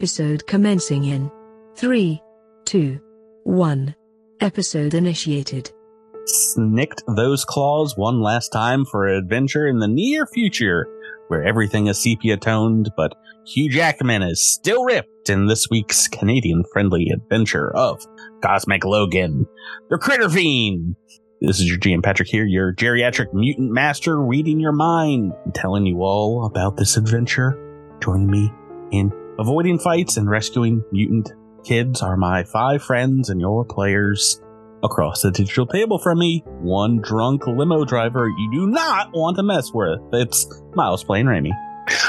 Episode commencing in 3, 2, 1. Episode initiated. Snicked those claws one last time for an adventure in the near future where everything is sepia toned, but Hugh Jackman is still ripped in this week's Canadian friendly adventure of Cosmic Logan, the Critter Fiend. This is your GM Patrick here, your geriatric mutant master, reading your mind telling you all about this adventure. Joining me in avoiding fights and rescuing mutant kids are my five friends and your players across the digital table from me. One drunk limo driver you do not want to mess with. It's Miles playing Raimi.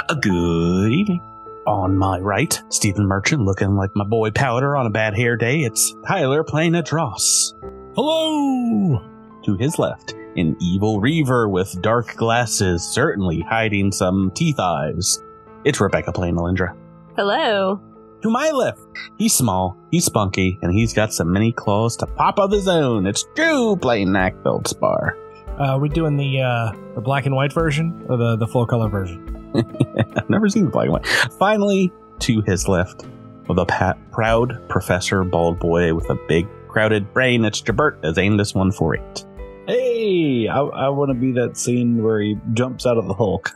A good evening. On my right, Stephen Merchant looking like my boy Powder on a bad hair day. It's Tyler playing Adros. Hello! To his left, an evil reaver with dark glasses, certainly hiding some teeth eyes. It's Rebecca playing Alindra. Hello. To my left, he's small, he's spunky, and he's got some mini claws to pop of his own. It's Drew playing Knack Feldspar. Uh, we doing the uh, the black and white version or the, the full color version? I've never seen the black and white. Finally, to his left, of a pa- proud Professor Bald Boy with a big crowded brain. It's Jabert has aimed this one for it. Hey, I, I want to be that scene where he jumps out of the Hulk.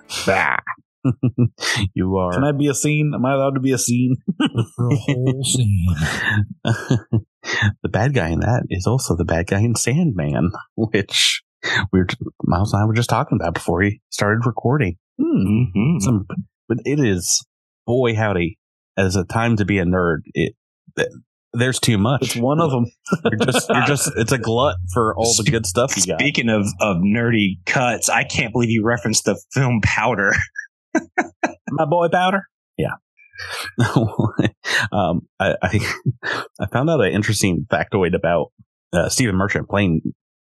Bah. you are. Can I be a scene? Am I allowed to be a scene? The whole scene. the bad guy in that is also the bad guy in Sandman, which we were, Miles and I were just talking about before he started recording. Mm-hmm. Some, but it is, boy howdy, as a time to be a nerd. It there's too much. It's one of them. You're just, you're just, it's a glut for all the good stuff you got. Speaking of, of nerdy cuts, I can't believe you referenced the film Powder. My boy Powder. Yeah. um, I, I I found out an interesting factoid about uh, Stephen Merchant playing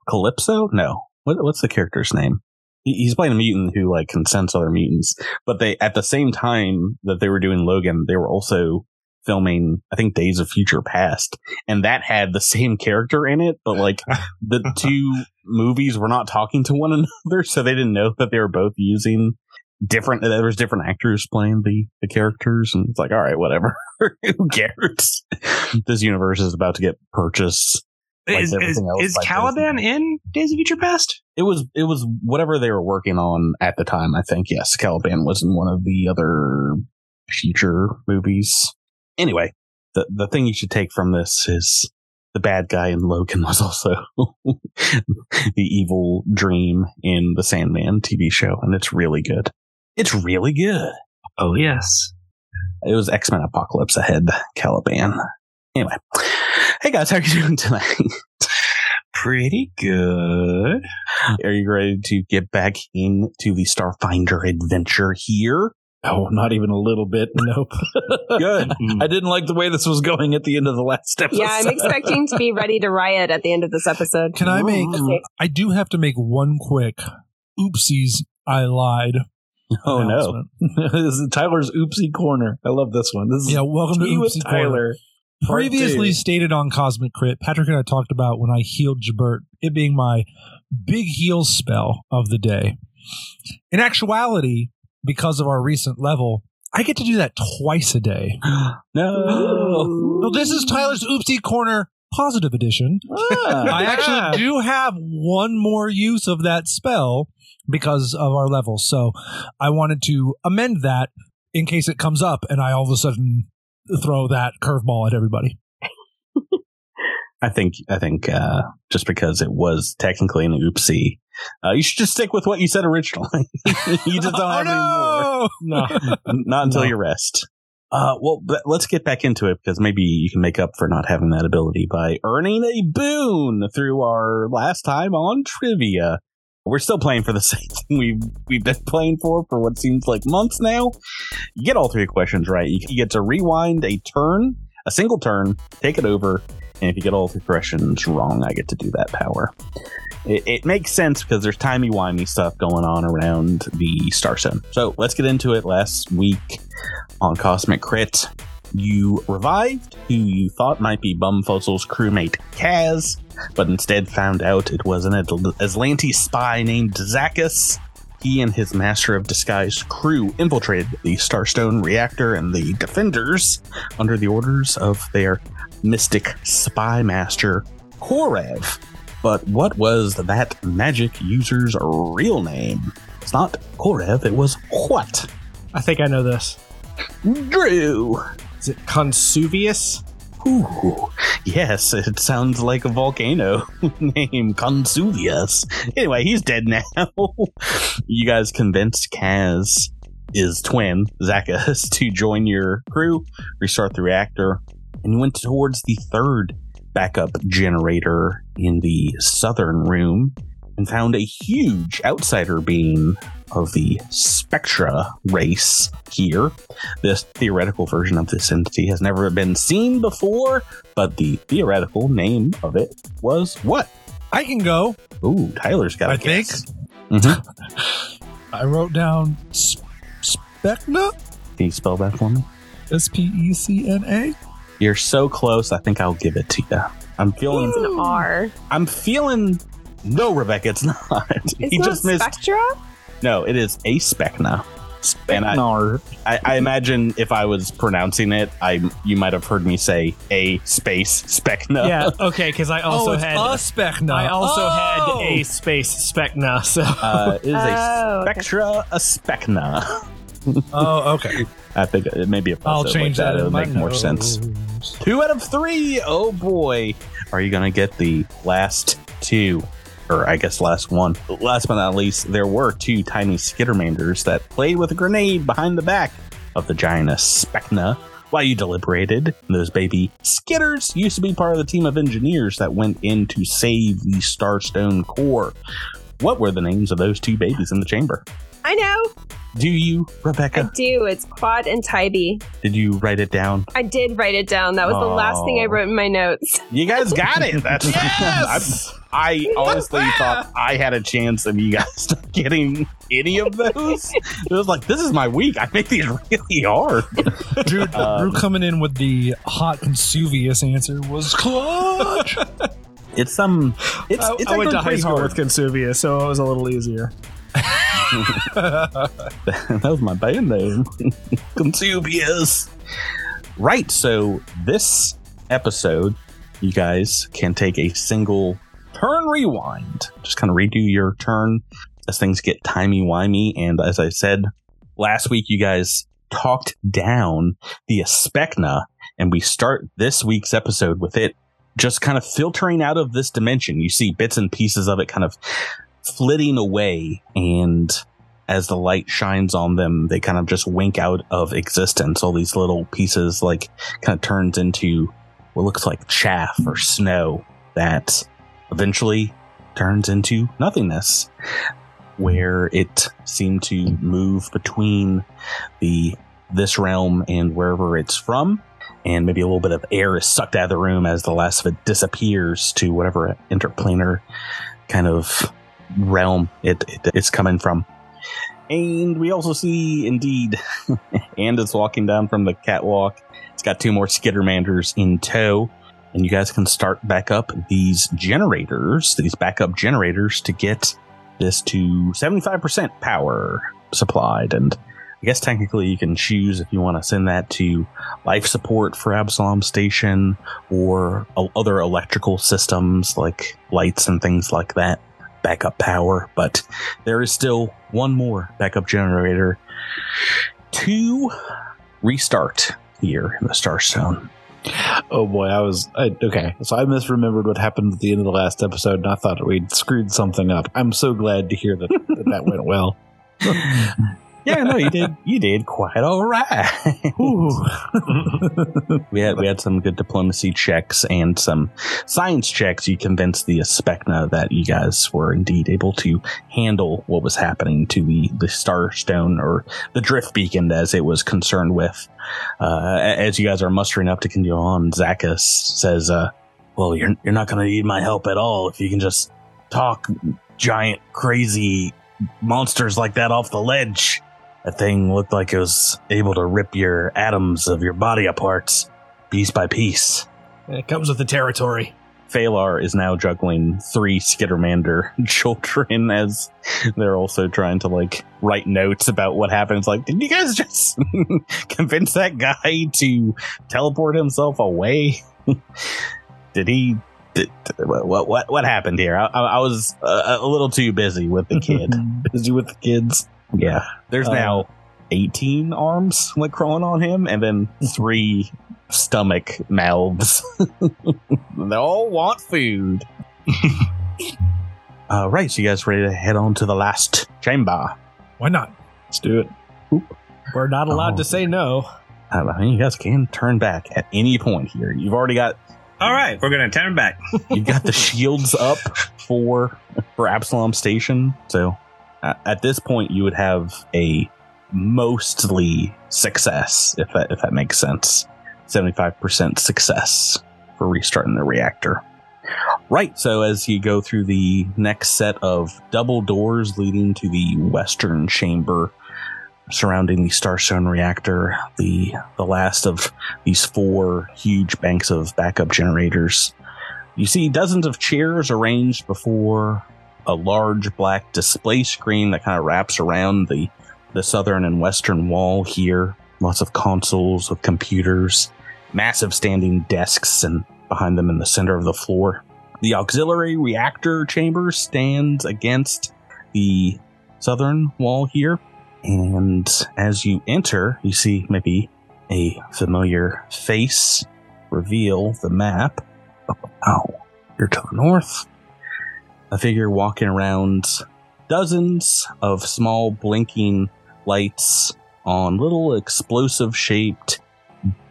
Calypso. No, what, what's the character's name? He, he's playing a mutant who like can sense other mutants. But they at the same time that they were doing Logan, they were also filming I think Days of Future Past, and that had the same character in it, but like the two movies were not talking to one another, so they didn't know that they were both using different there was different actors playing the the characters and it's like all right whatever who cares this universe is about to get purchased like is is, else is Caliban Disney. in Days of Future Past? it was it was whatever they were working on at the time i think yes caliban was in one of the other future movies anyway the the thing you should take from this is the bad guy in Logan was also the evil dream in the Sandman TV show, and it's really good. It's really good. Oh yes. It was X Men Apocalypse ahead, Caliban. Anyway, hey guys, how are you doing tonight? Pretty good. Are you ready to get back into the Starfinder adventure here? Oh, not even a little bit. Nope. Good. I didn't like the way this was going at the end of the last episode. Yeah, I'm expecting to be ready to riot at the end of this episode. Can I make? Okay. I do have to make one quick. Oopsies! I lied. Oh no. this is Tyler's oopsie corner. I love this one. This is Yeah, welcome to Oopsie Corner. Tyler. Part Previously two. stated on Cosmic Crit, Patrick and I talked about when I healed Jabert, it being my big heal spell of the day. In actuality, because of our recent level, I get to do that twice a day. no. This is Tyler's Oopsie Corner Positive Edition. Ah. I actually do have one more use of that spell because of our level. So I wanted to amend that in case it comes up and I all of a sudden throw that curveball at everybody. I think I think uh, just because it was technically an oopsie, uh, you should just stick with what you said originally. you just don't have any more. oh, no. no. Not until No. you rest. Uh, well, but let's get back into it because maybe you can make up for not having that ability by earning a boon through our last time on trivia. We're still playing for the same thing we've we've been playing for for what seems like months now. You get all three questions right. You get to rewind a turn, a single turn, take it over, and if you get all three questions wrong, I get to do that power. It, it makes sense because there's timey wimey stuff going on around the Star Zone. So let's get into it. Last week on Cosmic Crit, you revived who you thought might be Bumfuzzle's crewmate Kaz, but instead found out it was an Atl- spy named Zacchus. he and his Master of Disguise crew infiltrated the Starstone reactor and the Defenders under the orders of their mystic spy master, Korev. But what was that magic user's real name? It's not Korev, it was what? I think I know this. Drew! Is it Consuvius? Ooh, yes, it sounds like a volcano named Consuvius. Anyway, he's dead now. you guys convinced Kaz, his twin, Zacchus, to join your crew, restart the reactor, and you went towards the third backup generator in the southern room and found a huge outsider being of the Spectra race here. This theoretical version of this entity has never been seen before, but the theoretical name of it was what? I can go. Ooh, Tyler's got a I think. guess. Mhm. I wrote down S- Specna. Can you spell that for me? S P E C N A. You're so close. I think I'll give it to you. I'm feeling. It's an R. I'm feeling. No, Rebecca, it's not. It's he not just missed. Spectra? No, it is a Specna. And I, I, I imagine if I was pronouncing it, I you might have heard me say a space Specna. Yeah, okay, because I also oh, it's had a Specna. I also Oh! had a space Specna, so Uh, it is Oh, a okay. Spectra, a Specna. Oh, okay. I think it may be a I'll like change that. It'll in my make more sense. Two out of three. Oh boy. Are you going to get the last two? Or I guess last one. Last but not least, there were two tiny skittermanders that played with a grenade behind the back of the giantess Specna while you deliberated. Those baby skitters used to be part of the team of engineers that went in to save the Starstone core. What were the names of those two babies in the chamber? I know. Do you, Rebecca? I do. It's Quad and Tybee. Did you write it down? I did write it down. That was the last thing I Oh. wrote in my notes. You guys got it. That's Yes! I honestly thought I had a chance of you guys getting any of those. It was like, this is my week. I make these really hard. Dude, Um, Drew coming in with the hot Consuvius answer was clutch. It's some. It's, I, it's I went to high school hard. with Consuvius, so it was a little easier. that was my band name. Consubius. Right. So this episode, you guys can take a single turn rewind. Just kind of redo your turn as things get timey wimey. And as I said last week, you guys talked down the Aspecna, and we start this week's episode with it just kind of filtering out of this dimension. You see bits and pieces of it kind of flitting away and as the light shines on them they kind of just wink out of existence all these little pieces like kind of turns into what looks like chaff or snow that eventually turns into nothingness where it seemed to move between the this realm and wherever it's from and maybe a little bit of air is sucked out of the room as the last of it disappears to whatever interplanar kind of realm it, it it's coming from. And we also see indeed and is walking down from the catwalk. It's got two more skittermanders in tow. And you guys can start back up these generators, these backup generators to get this to 75% power supplied. And I guess technically you can choose if you want to send that to life support for Absalom Station or other electrical systems like lights and things like that, backup power. But there is still one more backup generator to restart here in the Starstone. Oh boy, I was I, okay. So I misremembered what happened at the end of the last episode, and I thought we'd screwed something up. I'm so glad to hear that that, that went well. Yeah, no, you did. You did quite all right. we had we had some good diplomacy checks and some science checks. You convinced the Aspecna that you guys were indeed able to handle what was happening to the the Starstone or the Drift Beacon, as it was concerned with. Uh, as you guys are mustering up to continue on, Zacchus says, uh, "Well, you're you're not going to need my help at all if you can just talk giant crazy monsters like that off the ledge." That thing looked like it was able to rip your atoms of your body apart, piece by piece. It comes with the territory. Phalar is now juggling three Skittermander children as they're also trying to like write notes about what happens. Like, did you guys just convince that guy to teleport himself away? did he? Did, what what what happened here? I, I, I was uh, a little too busy with the kid. Busy with the kids. Yeah, there's Uh, now 18 arms like crawling on him, and then three stomach mouths. they all want food. All right, so you guys ready to head on to the last chamber? Why not? Let's do it. We're not allowed Oh. to say no. I mean, you guys can turn back at any point here. You've already got All right, we're gonna turn back. you've got the shields up for for Absalom Station. So uh, at this point, you would have a mostly success, if that if that makes sense. Seventy five percent success for restarting the reactor. Right. So as you go through the next set of double doors leading to the western chamber surrounding the Starstone reactor, the the last of these four huge banks of backup generators. You see dozens of chairs arranged before a large black display screen that kind of wraps around the the southern and western wall here. Lots of consoles with computers, massive standing desks, and behind them in the center of the floor. The auxiliary reactor chamber stands against the southern wall here. And as you enter, you see maybe a familiar face reveal the map. Oh, you're to the north. A figure walking around dozens of small blinking lights on little explosive shaped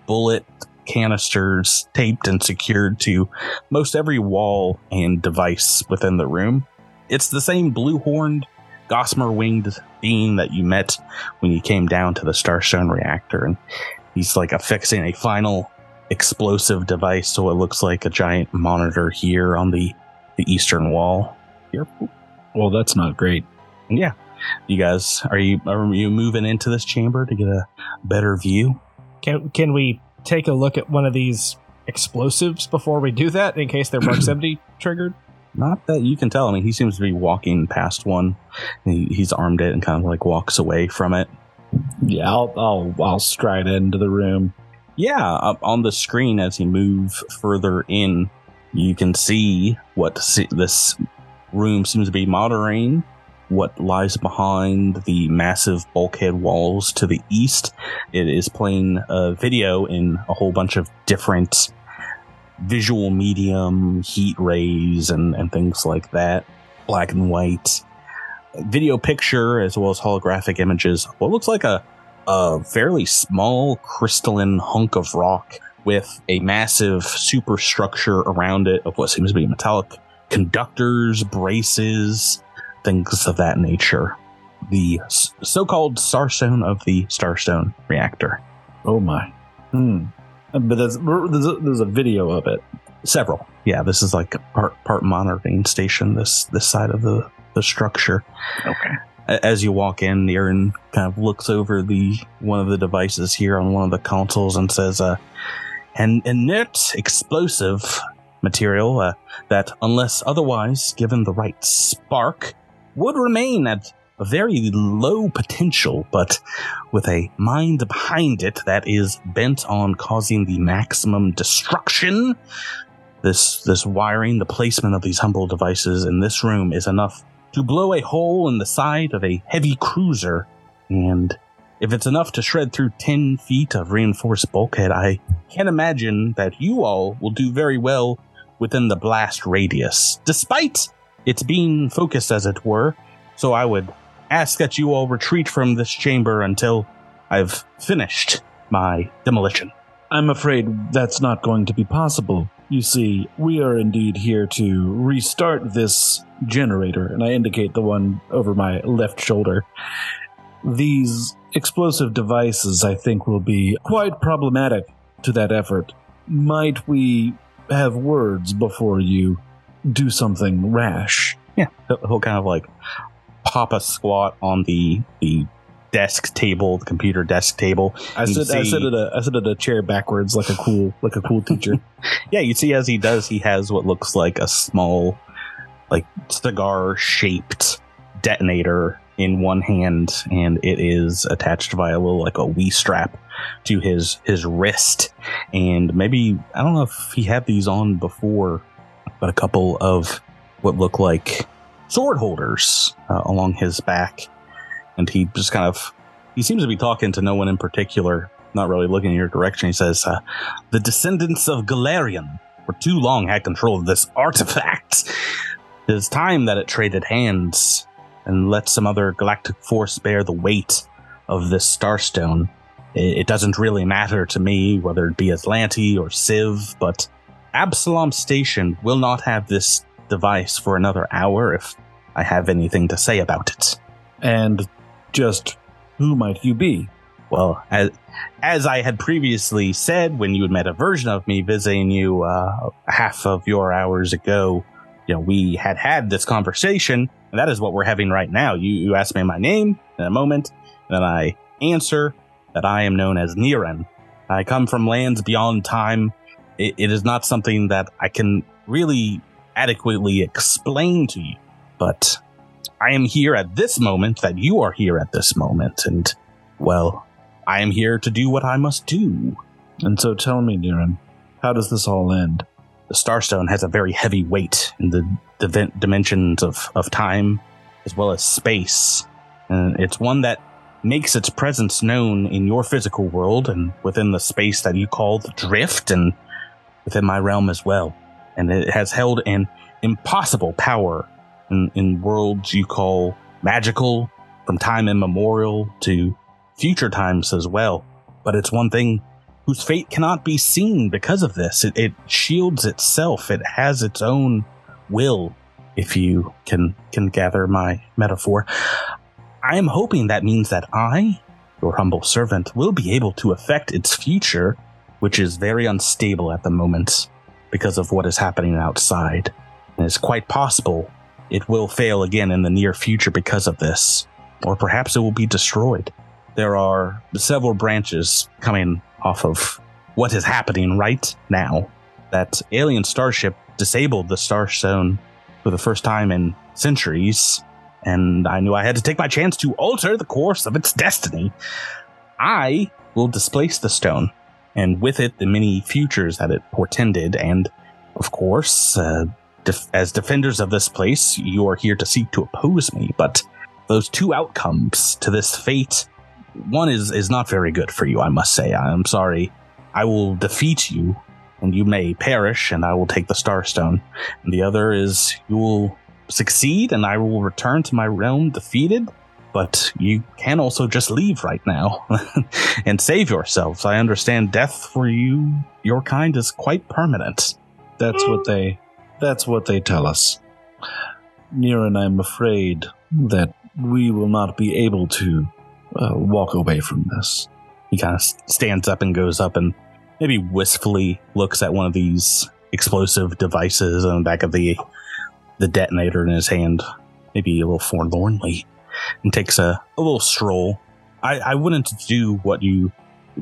bullet canisters taped and secured to most every wall and device within the room. It's the same blue horned, gossamer winged being that you met when you came down to the Starstone reactor. And he's like affixing a final explosive device so it looks like a giant monitor here on the, the eastern wall. Here. Well, that's not great. Yeah. You guys, are you are you moving into this chamber to get a better view? Can can we take a look at one of these explosives before we do that in case their proximity triggered? Not that you can tell. I mean, he seems to be walking past one. He, he's armed it and kind of like walks away from it. Yeah, I'll I'll I'll stride into the room. Yeah, on the screen as he move further in, you can see what this room seems to be monitoring. What lies behind the massive bulkhead walls to the east? It is playing a video in a whole bunch of different visual medium, heat rays, and, and things like that. Black and white video picture as well as holographic images. What looks like a a fairly small crystalline hunk of rock with a massive superstructure around it of what seems to be metallic conductors, braces, things of that nature. The so-called Starstone of the Starstone reactor. Oh my. Hmm. But there's there's a, there's a video of it. Several. Yeah, this is like part part monitoring station. This this side of the the structure. Okay. As you walk in, Aaron kind of looks over the one of the devices here on one of the consoles and says, uh, "An inert explosive material uh, that, unless otherwise given the right spark, would remain at a very low potential, but with a mind behind it that is bent on causing the maximum destruction." This this wiring, the placement of these humble devices in this room is enough to blow a hole in the side of a heavy cruiser. And if it's enough to shred through 10 feet of reinforced bulkhead, I can't imagine that you all will do very well within the blast radius, despite its being focused, as it were. So I would ask that you all retreat from this chamber until I've finished my demolition. I'm afraid that's not going to be possible. You see, we are indeed here to restart this generator, and I indicate the one over my left shoulder. These explosive devices, I think, will be quite problematic to that effort. Might we have words before you do something rash? Yeah, he'll, kind of like pop a squat on the the desk table, the computer desk table. I sit, I sit at a I sit at a chair backwards like a cool like a cool teacher. Yeah, you see as he does, he has what looks like a small, like cigar shaped detonator in one hand, and it is attached via a little like a Wii strap to his his wrist. And maybe I don't know if he had these on before, but a couple of what look like sword holders uh, along his back, and he just kind of he seems to be talking to no one in particular. Not really looking in your direction. He says, uh, the descendants of Golarion for too long had control of this artifact. It is time that it traded hands and let some other galactic force bear the weight of this starstone. It, it doesn't really matter to me whether it be Azlanti or Civ, but Absalom Station will not have this device for another hour if I have anything to say about it. and just who might you be? Well, as, as I had previously said when you had met a version of me visiting you uh, half of your hours ago, you know, we had had this conversation, and that is what we're having right now. You, you asked me my name in a moment, and then I answer that I am known as Niran. I come from lands beyond time. It, it is not something that I can really adequately explain to you, but I am here at this moment, that you are here at this moment, and, well, I am here to do what I must do. And so tell me, Niran, how does this all end? The Starstone has a very heavy weight in the dimensions of, of time as well as space. And it's one that makes its presence known in your physical world and within the space that you call the drift and within my realm as well. And it has held an impossible power in, in worlds you call magical from time immemorial to future times as well. But it's one thing whose fate cannot be seen because of this. It, it shields itself. It has its own will, if you can can gather my metaphor. I am hoping that means that I, your humble servant, will be able to affect its future, which is very unstable at the moment because of what is happening outside. And it's quite possible it will fail again in the near future because of this, or perhaps it will be destroyed. There are several branches coming off of what is happening right now. That alien starship disabled the Starstone for the first time in centuries, and I knew I had to take my chance to alter the course of its destiny. I will displace the stone, and with it the many futures that it portended, and of course, uh, def- as defenders of this place, you are here to seek to oppose me, but those two outcomes to this fate one is is not very good for you i must say. I'm sorry. I will defeat you and you may perish and i will take the starstone and the other is you will succeed and i will return to my realm defeated but you can also just leave right now and save yourselves. I understand death for you your kind is quite permanent. That's what they that's what they tell us. Niran, I'm afraid that we will not be able to uh, walk away from this. he kind of stands up and goes up and maybe wistfully looks at one of these explosive devices on the back of the the detonator in his hand, maybe a little forlornly, and takes a, a little stroll. I, I wouldn't do what you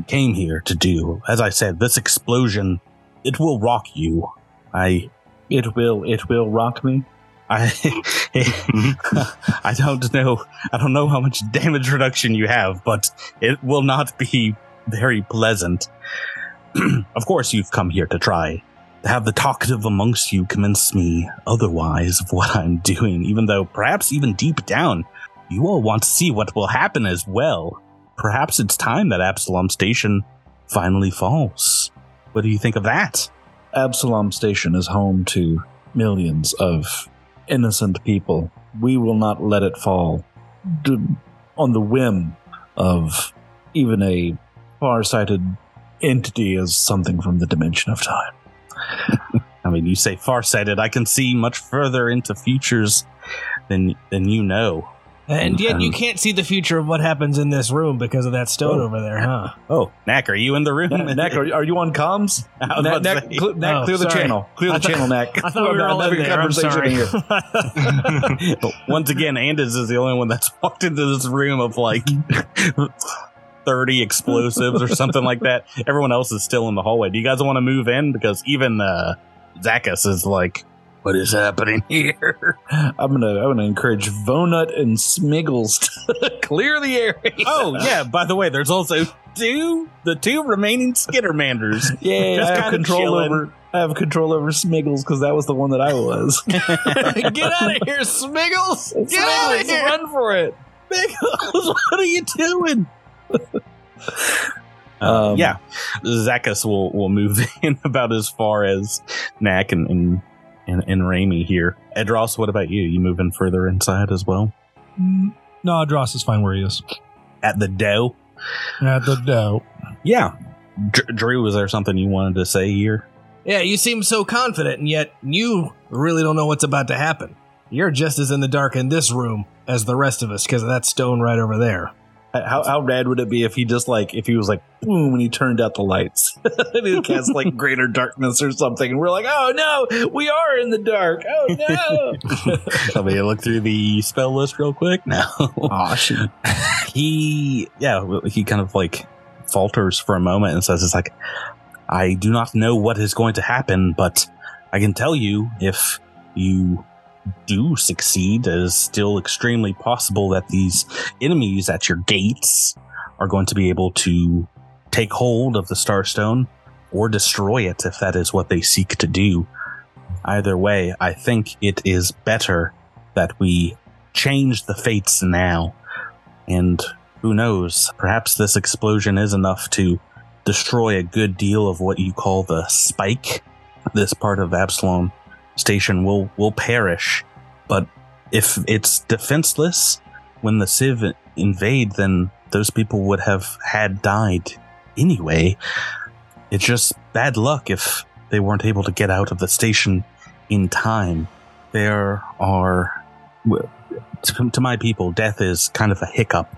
came here to do. As I said, this explosion, it will rock you. I It will it will rock me. I mm-hmm. I don't know I don't know how much damage reduction you have, but it will not be very pleasant. of course you've come here to try to have the talkative amongst you convince me otherwise of what I'm doing, even though perhaps even deep down you all want to see what will happen as well. Perhaps it's time that Absalom Station finally falls. What do you think of that? Absalom Station is home to millions of innocent people. We will not let it fall on the whim of even a far-sighted entity as something from the dimension of time. I mean, you say far-sighted. I can see much further into futures than than you know. And yet you Um, can't see the future of what happens in this room because of that stone Oh. over there, huh? Oh, Knack, are you in the room? Knack, are, are you on comms? I Knack, Knack, cl- Knack, Oh, clear the channel. Clear I the thought- channel, Knack. I thought we were all in having a there. I'm conversation sorry. here. But once again, Anders is the only one that's walked into this room of like 30 explosives or something like that. Everyone else is still in the hallway. Do you guys want to move in? Because even uh, Zacchus is like, what is happening here? I'm gonna I'm gonna encourage Vonut and Smiggles to clear the area. Oh, yeah. By the way, there's also two, the two remaining Skittermanders. yeah, Just I have control chilling. over I have control over Smiggles because that was the one that I was. Get out of here, Smiggles! Get out of here! Run for it. Biggles, what are you doing? Um, yeah, Zacchus will will move in about as far as Knack and and and, and Raimi here. Adros, what about you? You moving further inside as well Mm, No, Dross is fine where he is. at the dough? At the dough. Yeah, Dr- Drew, was there something you wanted to say here? Yeah, you seem so confident, and yet you really don't know what's about to happen. You're just as in the dark in this room as the rest of us because of that stone right over there. How, how rad would it be if he just like if he was like boom and he turned out the lights? And he cast like greater darkness or something and we're like oh no we are in the dark. Oh no. Let me look through the spell list real quick. No, oh shoot. He yeah he kind of like falters for a moment and says it's like i do not know what is going to happen but i can tell you if you do succeed it is still extremely possible that these enemies at your gates are going to be able to take hold of the starstone or destroy it if that is what they seek to do either way i think it is better that we change the fates now and who knows, perhaps this explosion is enough to destroy a good deal of what you call the spike. This part of Absalom Station will, will perish. But if it's defenseless, when the Civ invade, then those people would have had died anyway. It's just bad luck if they weren't able to get out of the station in time. There are, to, my people, death is kind of a hiccup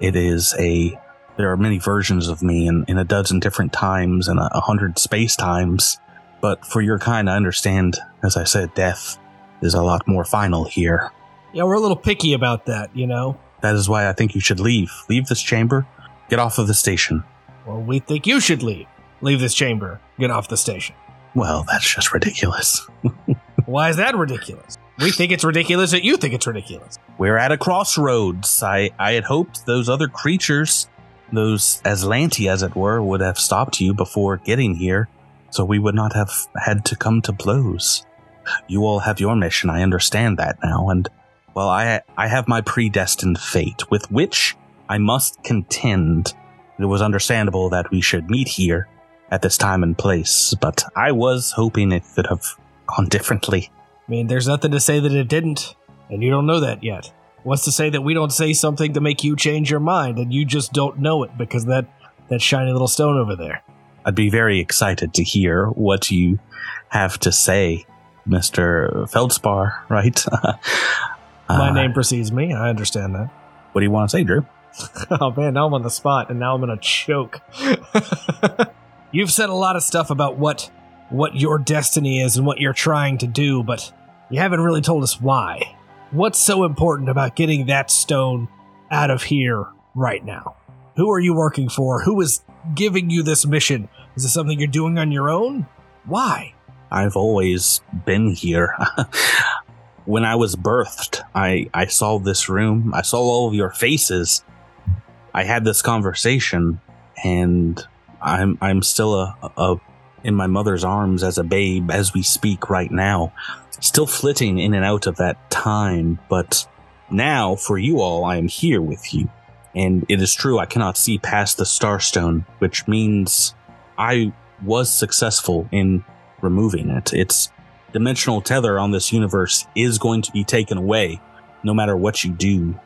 it is a there are many versions of me in, in a dozen different times and a hundred space times but for your kind i understand as i said death is a lot more final here Yeah, we're a little picky about that, you know? that is why i think you should leave leave this chamber get off of the station Well, we think you should leave. Leave this chamber. Get off the station. well that's just ridiculous Why is that ridiculous? We think it's ridiculous that you think it's ridiculous. we're at a crossroads i i had hoped those other creatures those Azlanti as it were would have stopped you before getting here so we would not have had to come to blows you all have your mission. I understand that now. And well i i have my predestined fate with which i must contend. It was understandable that we should meet here at this time and place but i was hoping it could have gone differently. I mean, there's nothing to say that it didn't, and you don't know that yet. What's to say that we don't say something to make you change your mind and you just don't know it because that that shiny little stone over there? I'd be very excited to hear what you have to say, Mr. Feldspar, right? My Uh, name precedes me. I understand that. What do you want to say, Drew? Oh man, now I'm on the spot and now I'm gonna choke. You've said a lot of stuff about what what your destiny is and what you're trying to do, but you haven't really told us why. What's so important about getting that stone out of here right now? Who are you working for? Who is giving you this mission? Is this something you're doing on your own? Why? I've always been here. when I was birthed, I, I saw this room. I saw all of your faces. I had this conversation, and I'm I'm still a, a in my mother's arms as a babe as we speak right now, still flitting in and out of that time. But now, for you all, I am here with you, and it is true. I cannot see past the starstone, which means I was successful in removing it. Its dimensional tether on this universe is going to be taken away, no matter what you do.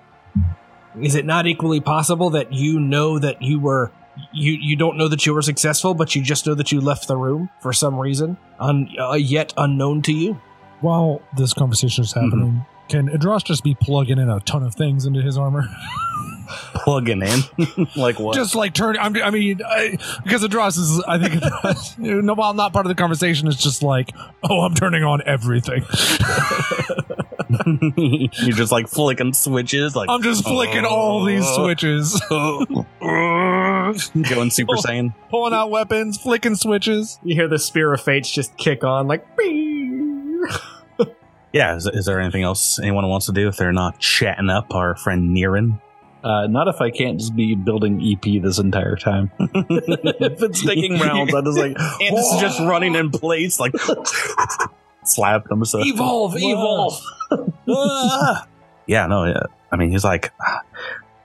Is it not equally possible that you know that you were you you don't know that you were successful, but you just know that you left the room for some reason, un, uh, yet unknown to you? While this conversation is happening, Can Adros just be plugging in a ton of things into his armor? Plugging in, like what? just like turn. I'm, I mean, I, because Adros is, I think, Adros, no, while not part of the conversation, it's just like, oh, I'm turning on everything. You're just like flicking switches, like I'm just flicking all these oh. switches, going Super Oh. Saiyan. pulling out weapons, flicking switches. You hear the Spear of Fates just kick on, like. Yeah, is, is there anything else anyone wants to do if they're not chatting up our friend Niran? Uh, not if I can't just be building EP this entire time. if it's taking rounds, I'm just like, And this is just running in place, like slap them. So evolve, evolve. Ah. yeah, no, yeah. I mean, he's like,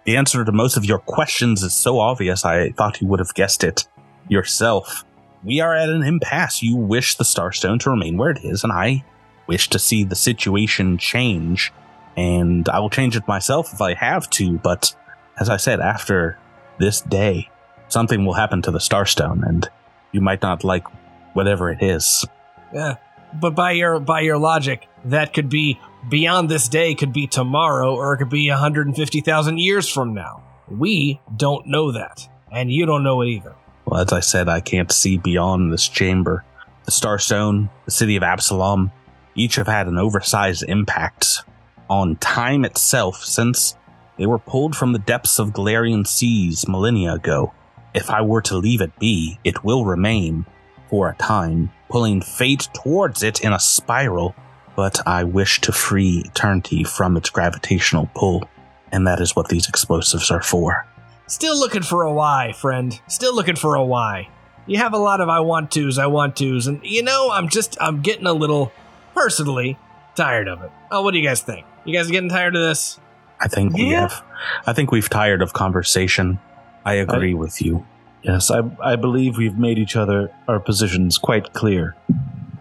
the answer to most of your questions is so obvious. I thought you would have guessed it yourself. We are at an impasse. You wish the Starstone to remain where it is, and I wish to see the situation change. And I will change it myself if I have to. But as I said, after this day, something will happen to the Starstone, and you might not like whatever it is. Yeah, but by your by your logic, that could be beyond this day, could be tomorrow, or it could be 150,000 years from now. We don't know that, and you don't know it either. Well, as I said, I can't see beyond this chamber. The Starstone, the city of Absalom, each have had an oversized impact on time itself since they were pulled from the depths of Golarion seas millennia ago. If I were to leave it be, it will remain for a time, pulling fate towards it in a spiral. But I wish to free eternity from its gravitational pull, and that is what these explosives are for. Still looking for a why, friend. Still looking for a why. You have a lot of I want tos, I want tos, and you know, I'm just, I'm getting a little, personally, tired of it. Oh, what do you guys think? You guys getting tired of this? I think we have. I think we've tired of conversation. I agree with you. Yes, I, I believe we've made each other our positions quite clear.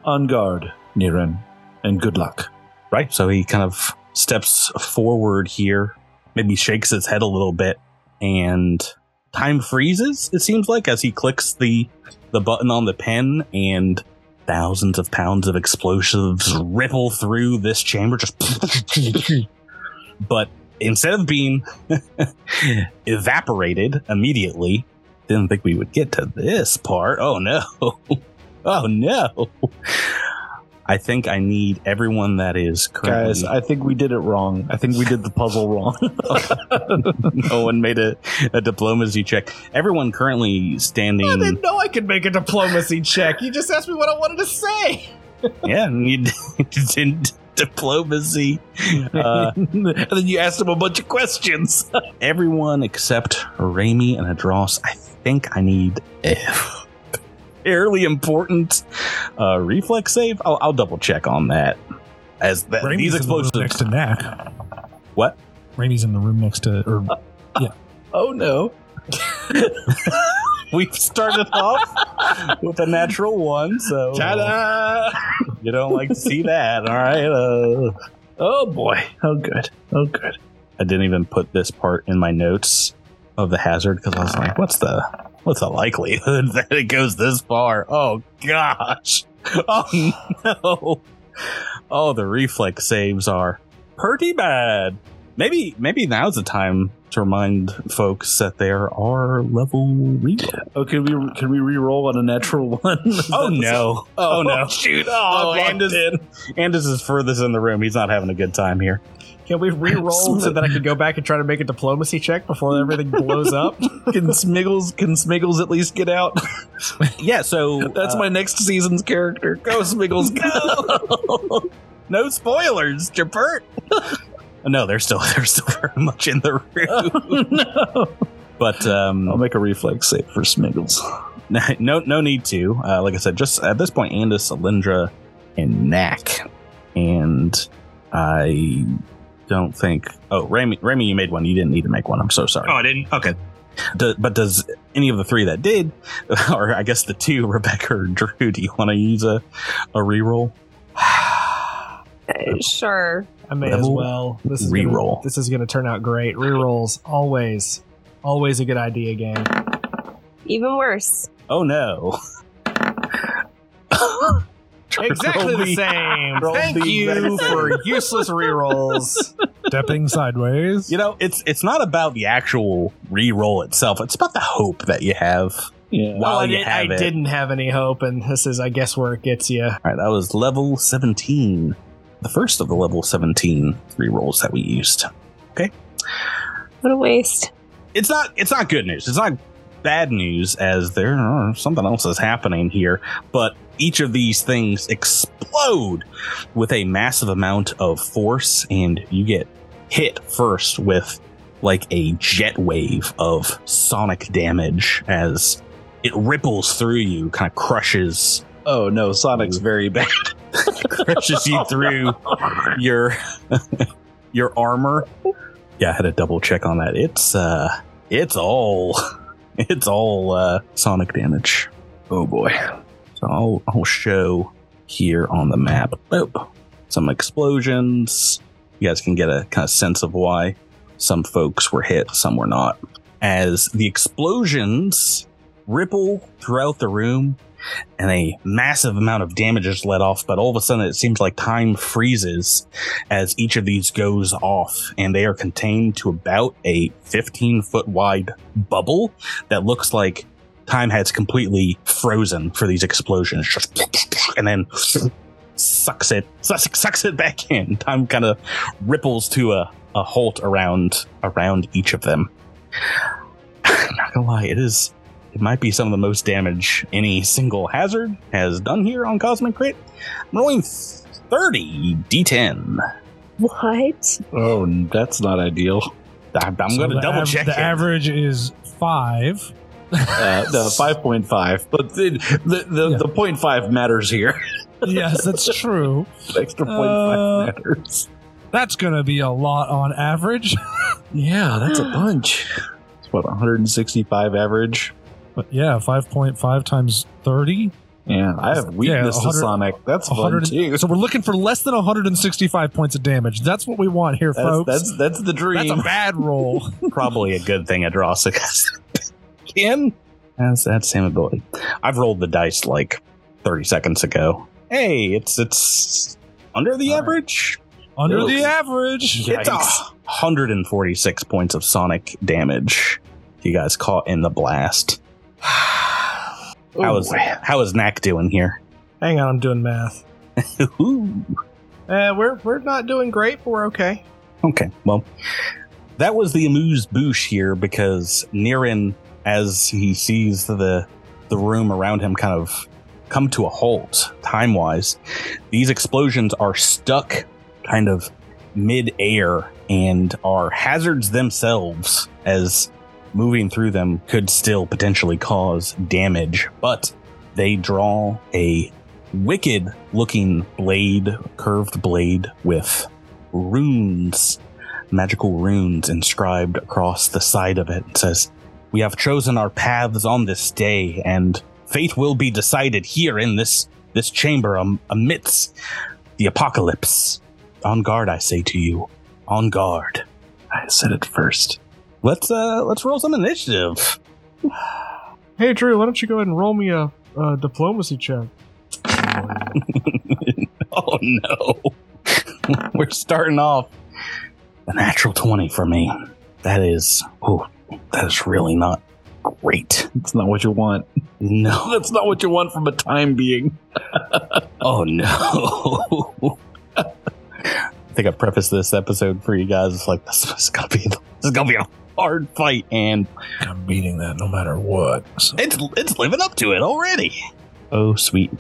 On guard, Niran, and good luck. Right. So he kind of steps forward here, maybe shakes his head a little bit, and time freezes. It seems like as he clicks the the button on the pen, and thousands of pounds of explosives ripple through this chamber. Just, but instead of being evaporated immediately, didn't think we would get to this part. Oh no. Oh no. I think I need everyone that is currently. Guys, I think we did it wrong. I think we did the puzzle wrong. no one made a, a diplomacy check. Everyone currently standing. I didn't know I could make a diplomacy check. You just asked me what I wanted to say. yeah, and you did diplomacy. Uh, and then you asked him a bunch of questions. everyone except Raimi and Adros. I think I need a fairly important uh, reflex save. I'll, I'll double check on that. As that, Raimi's these in the next to Knack. What? Raimi's in the room next to, or yeah. oh no. We've started off with a natural one, so Ta-da! you don't like to see that. All right. Uh, Oh boy. Oh good. Oh good. I didn't even put this part in my notes of the hazard because I was like, "What's the what's the likelihood that it goes this far?" Oh gosh! Oh no! Oh, the reflex saves are pretty bad. Maybe maybe now's the time to remind folks that there are level reroll. Oh, can we can we re-roll on a natural one? Oh no! Oh, oh no! Shoot! Oh, Oh, Andis, Andis is furthest in the room. He's not having a good time here. Can we re-roll so that I can go back and try to make a diplomacy check before everything blows up? Can Smiggles can Smiggles at least get out? Yeah, so That's uh, my next season's character. Go Smiggles, go! no spoilers, Jabert. no, they're still they're still very much in the room. no. But um, I'll make a reflex save for Smiggles. no no need to. Uh, like I said, just at this point, Andis, Alindra, and Knack, and I don't think. Oh, Raimi, Raimi, you made one. You didn't need to make one. I'm so sorry. Oh, I didn't. Okay. Do- but does any of the three that did, or I guess the two, Rebecca or Drew, do you want to use a a reroll? Sure. I may as well. This is reroll. Gonna, this is going to turn out great. Rerolls always, always a good idea. Game. Even worse. Oh no! Exactly the same. Thank you for useless rerolls. Stepping sideways. You know, it's it's not about the actual re-roll itself. It's about the hope that you have. Yeah. While Well, you did, have I it. didn't have any hope, and this is, I guess, where it gets you. All right, that was level 17. The first of the level 17 re-rolls that we used. Okay. What a waste. It's not it's not good news. It's not bad news as there are something else is happening here, but each of these things explode with a massive amount of force and you get hit first with like a jet wave of sonic damage as it ripples through you, kind of crushes Oh no, Sonic's very bad. crushes you through your your armor. Yeah, I had a double check on that. It's uh it's all it's all uh sonic damage. Oh boy. So I'll I'll show here on the map. Oh, some explosions. You guys can get a kind of sense of why some folks were hit, some were not. As the explosions ripple throughout the room, and a massive amount of damage is let off, but all of a sudden it seems like time freezes as each of these goes off, and they are contained to about a 15 foot wide bubble that looks like time has completely frozen for these explosions, just and then sucks it sucks, it back in. Time kind of ripples to a, a halt around around each of them. I'm not gonna lie, it is it might be some of the most damage any single hazard has done here on Cosmic Crit. I'm rolling 30 d10. What? Oh, that's not ideal. I'm, I'm So going to the double av- check The it. average is five. Uh, no, five point five. But the the, the, Yeah. the point five matters here. yes, that's true. Extra point Uh, five matters. That's going to be a lot on average. Yeah, that's a bunch. It's what 165 average. But yeah, 5.5 times 30. Yeah, I have weakness to Sonic. That's fun 100 too. So we're looking for less than 165 points of damage. That's what we want here, That's, folks. that's that's the dream. That's a bad roll. Probably a good thing Adrossicus can has that same ability. I've rolled the dice like 30 seconds ago. Hey, it's it's under the All right. average. Under Oops. the average. It's a 146 points of sonic damage. You guys caught in the blast. How is how is Knack doing here? Hang on, I'm doing math. Ooh. Uh, we're we're not doing great, but we're okay. Okay, well, that was the amuse bouche here because Niran, as he sees the the room around him kind of come to a halt time wise, these explosions are stuck kind of mid air and are hazards themselves as moving through them could still potentially cause damage, but they draw a wicked looking blade, curved blade with runes, magical runes inscribed across the side of it. It says, We have chosen our paths on this day, and fate will be decided here in this this chamber am- amidst the apocalypse. On guard, I say to you. On guard. I said it first. Let's uh let's roll some initiative. Hey, Drew, why don't you go ahead and roll me a, a diplomacy check? Oh no. We're starting off a natural 20 for me. That is oh that is really not great. It's not what you want. No. That's not what you want from a time being. Oh no. I think I prefaced this episode for you guys. It's like this is gonna be this is gonna be a hard fight, and I'm beating that no matter what. So- it's it's living up to it already. Oh sweet,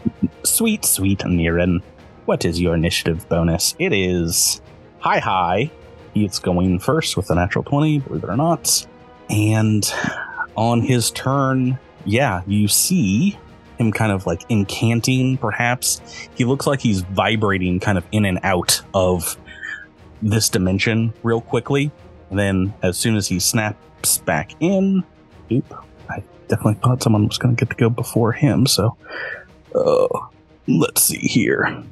sweet, sweet Niran. What is your initiative bonus? It is high high. It's going first with a natural twenty, believe it or not. And on his turn, yeah, you see him kind of like incanting, perhaps. He looks like he's vibrating kind of in and out of this dimension real quickly. Then as soon as he snaps back in, oop, I definitely thought someone was going to get to go before him. So, uh, let's see here.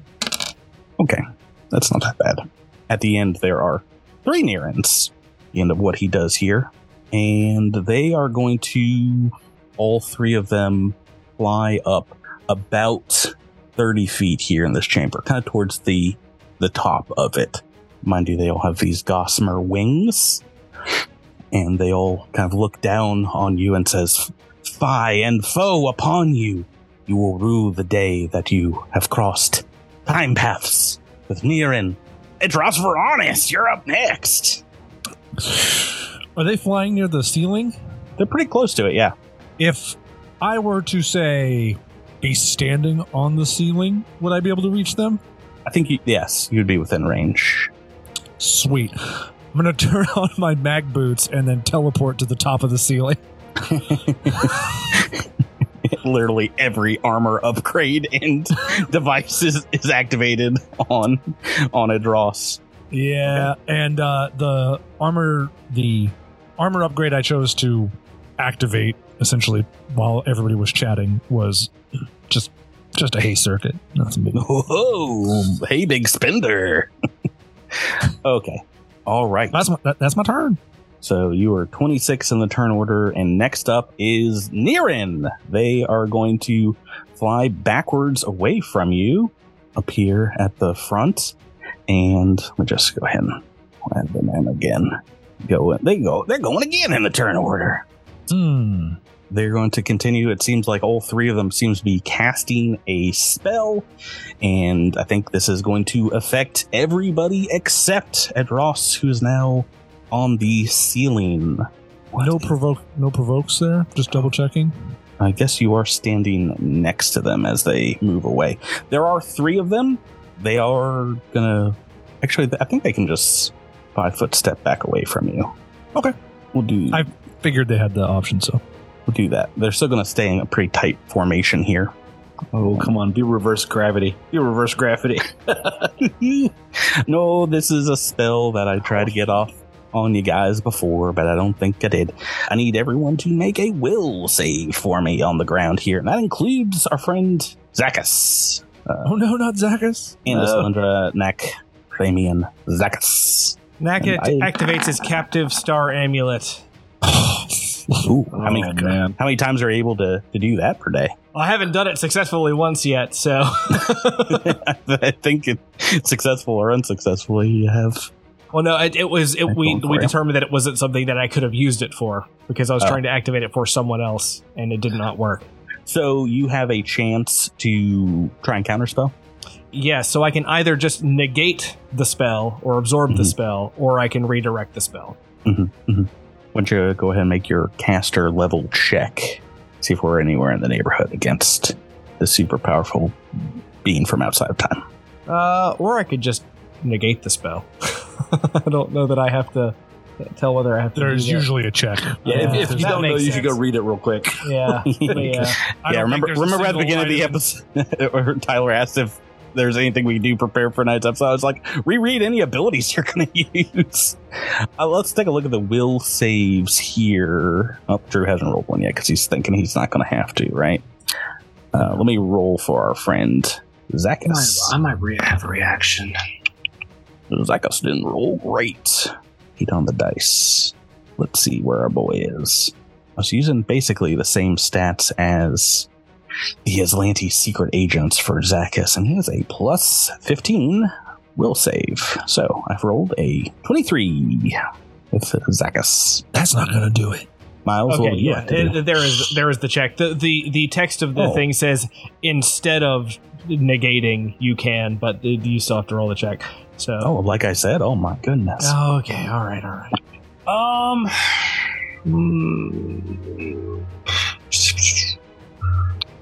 Okay, that's not that bad. At the end, there are three Nirans. The end of what he does here. And they are going to, all three of them, fly up about 30 feet here in this chamber, kind of towards the the top of it. Mind you, they all have these gossamer wings, and they all kind of look down on you and says, "Fi and foe upon you! You will rue the day that you have crossed time paths with Niran. It's Ross Veronis. You're up next. Are they flying near the ceiling? They're pretty close to it, yeah. If I were to say be standing on the ceiling, would I be able to reach them? I think you, yes, you'd be within range. Sweet. I'm going to turn on my mag boots and then teleport to the top of the ceiling. Literally every armor upgrade and device is, is activated on on Adros. Yeah, and uh, the armor, the armor upgrade I chose to activate essentially while everybody was chatting was just just a haste circuit. Nothing big. Whoa, hey, big spender. Okay, all right. That's my that, that's my turn. So you are 26 in the turn order, and next up is Niran. They are going to fly backwards away from you, appear at the front, and let me just go ahead and add them in again. Go, they go, they're going again in the turn order. Hmm. They're going to continue. It seems like all three of them seems to be casting a spell, and I think this is going to affect everybody except Adros, who's now on the ceiling. What No provoke, no provokes there. Just double checking. I guess you are standing next to them as they move away. There are three of them. They are gonna. Actually, I think they can just five foot step back away from you. Okay. We'll do. I- Figured they had the option, so we'll do that. They're still gonna stay in a pretty tight formation here. Oh, come on. Be reverse gravity. Be reverse gravity. no, this is a spell that I tried to get off on you guys before, but I don't think I did. I need everyone to make a will save for me on the ground here, and that includes our friend Zacchus. oh no, not Zacchus. and Uh. Alessandra Knack Ramian Zacchus. Nakit activates his captive star amulet. Ooh, how many Oh, man. how many times are you able to, to do that per day? I haven't done it successfully once yet, so I think it, successful or unsuccessful, you have. well, no, it, it was it, we we it. determined that it wasn't something that I could have used it for because I was Oh. trying to activate it for someone else and it did not work. So you have a chance to try and counterspell. Yeah, so I can either just negate the spell or absorb the Mhm. spell, or I can redirect the spell. Why don't you go ahead and make your caster level check? See if we're anywhere in the neighborhood against the super powerful being from outside of time. Uh, or I could just negate the spell. I don't know that I have to tell whether I have to. There's do that. usually a check. Yeah, Yeah, if, if you don't know, makes you should go read it real quick. Yeah, but yeah. Yeah, remember remember at the single beginning of the episode, Tyler asked if there's anything we can do prepare for tonight's episode. I was like, reread any abilities you're going to use. Uh, let's take a look at the will saves here. Oh, Drew hasn't rolled one yet because he's thinking he's not going to have to, right? Uh, let me roll for our friend Zacchus. I might re- have a reaction. Zacchus didn't roll great. Eight on the dice. Let's see where our boy is. I was using basically the same stats as the Azlanti secret agents for Zacchus, and he has a plus 15 will save. So I've rolled a 23 with Zacchus. That's not gonna do it. Miles, Okay, would yeah, to do? it- there is there is the check. The the the text of the Oh. thing says instead of negating, you can, but the- you still have to roll the check. So. Oh, like I said, oh my goodness. Okay. All right. All right. Um.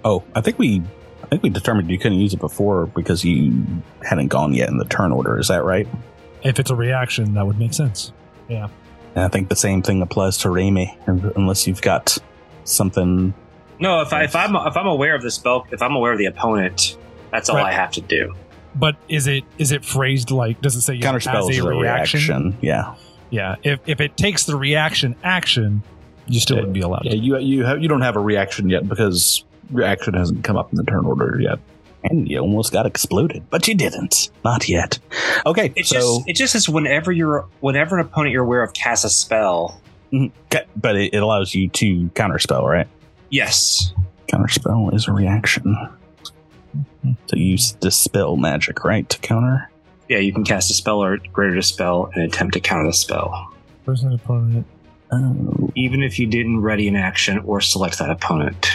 Oh, I think we. I think we determined you couldn't use it before because you hadn't gone yet in the turn order. Is that right? If it's a reaction, that would make sense. Yeah. And I think the same thing applies to Raimi, unless you've got something. No, if I if I'm if I'm aware of the spell, if I'm aware of the opponent, that's all Right. I have to do. But is it is it phrased like? Does it say Counter spells as is a reaction? Yeah. Yeah. If if it takes the reaction action, you still Yeah. wouldn't be allowed. Yeah, to. you you have you don't have a reaction yet because your action hasn't come up in the turn order yet. And you almost got exploded, but you didn't. Not yet. Okay, It so just it just says whenever you're whenever an opponent you're aware of casts a spell. Mm-hmm. but it, it allows you to counterspell, right? Yes. Counterspell is a reaction. To use dispel magic, right? To counter. Yeah, you can cast a spell or greater dispel and attempt to counter the spell, Person opponent. Oh, even if you didn't ready an action or select that opponent.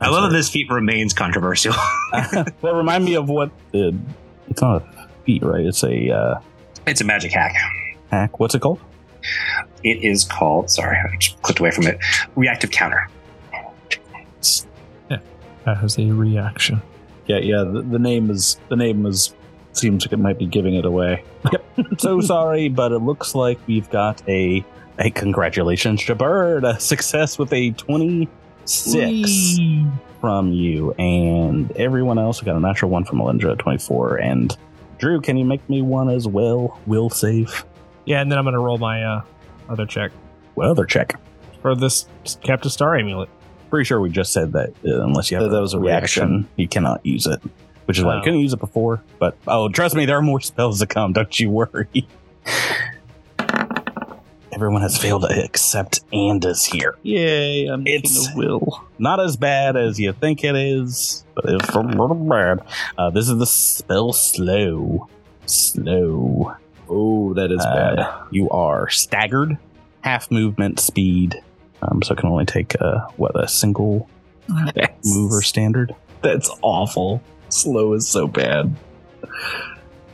I love that this feat remains controversial. well, remind me of what the. It's not a feat, right? It's a uh, it's a magic hack. hack. What's it called? It is called. Sorry, I just clicked away from it. Reactive counter. Yeah, that has a reaction. Yeah, yeah. The, the name is the name is seems like it might be giving it away. Yep. so sorry, but it looks like we've got a. Hey, congratulations, Jabird! A success with a 26 from you, and everyone else. We got a natural one from Alindra, 24, and Drew. Can you make me one as well? Will save. Yeah, and then I'm going to roll my uh, other check What other check? for this Captain Star amulet. Pretty sure we just said that uh, unless you have That- that was a reaction. you cannot use it. Which is why I Oh. couldn't use it before. But oh, trust me, there are more spells to come. Don't you worry. Everyone has failed except Anda's here. Yay! I'm It's- a will. Not as bad as you think it is, but it's a little bad. Uh, this is the spell slow. Slow. Oh, that is Uh, bad. You are staggered, half movement speed. Um, so it can only take uh, what a single That's, mover standard. That's awful. Slow is so bad.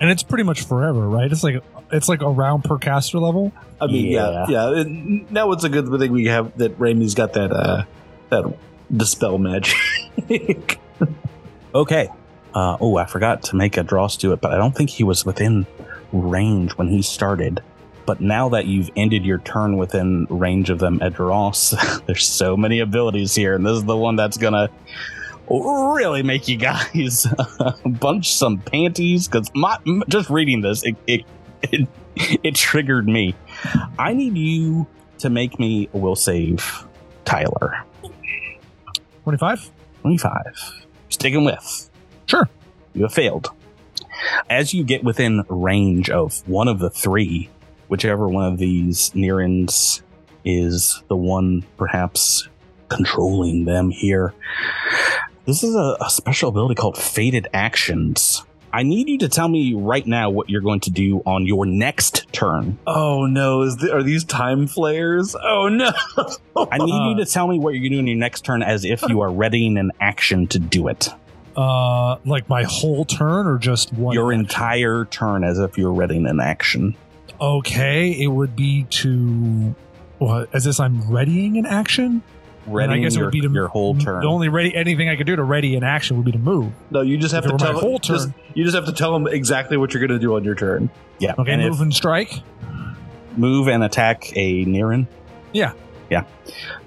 And it's pretty much forever, right? It's like it's like a round per caster level. I mean, yeah, yeah. it- now it's a good thing we have that Raimi's got that uh that dispel magic. Okay. Uh, oh, I forgot to make Adros do it, but I don't think he was within range when he started. But now that you've ended your turn within range of them, Dross, there's so many abilities here, and this is the one that's gonna really make you guys bunch some panties. Because just reading this, it, it it it triggered me. I need you to make me a will save, Tyler. Twenty five. 25. Sticking with. Sure. You have failed. As you get within range of one of the three, whichever one of these Nirans is the one perhaps controlling them here, this is a, a special ability called Fated Actions. I need you to tell me right now what you're going to do on your next turn. oh no! Is the, are these time flares? Oh no! I need you to tell me what you're going to do on your next turn as if you are readying an action to do it. Uh, like my whole turn or just one? your action? entire turn as if you're readying an action. Okay, it would be to what? As this I'm readying an action. And Readying it your, would be to your whole turn. The only ready anything I could do to ready an action would be to move. no, you just have If to it my tell whole just- turn. you just have to tell them exactly what you're going to do on your turn. yeah. Okay, and move if and strike. move and attack a Niran. Yeah. Yeah.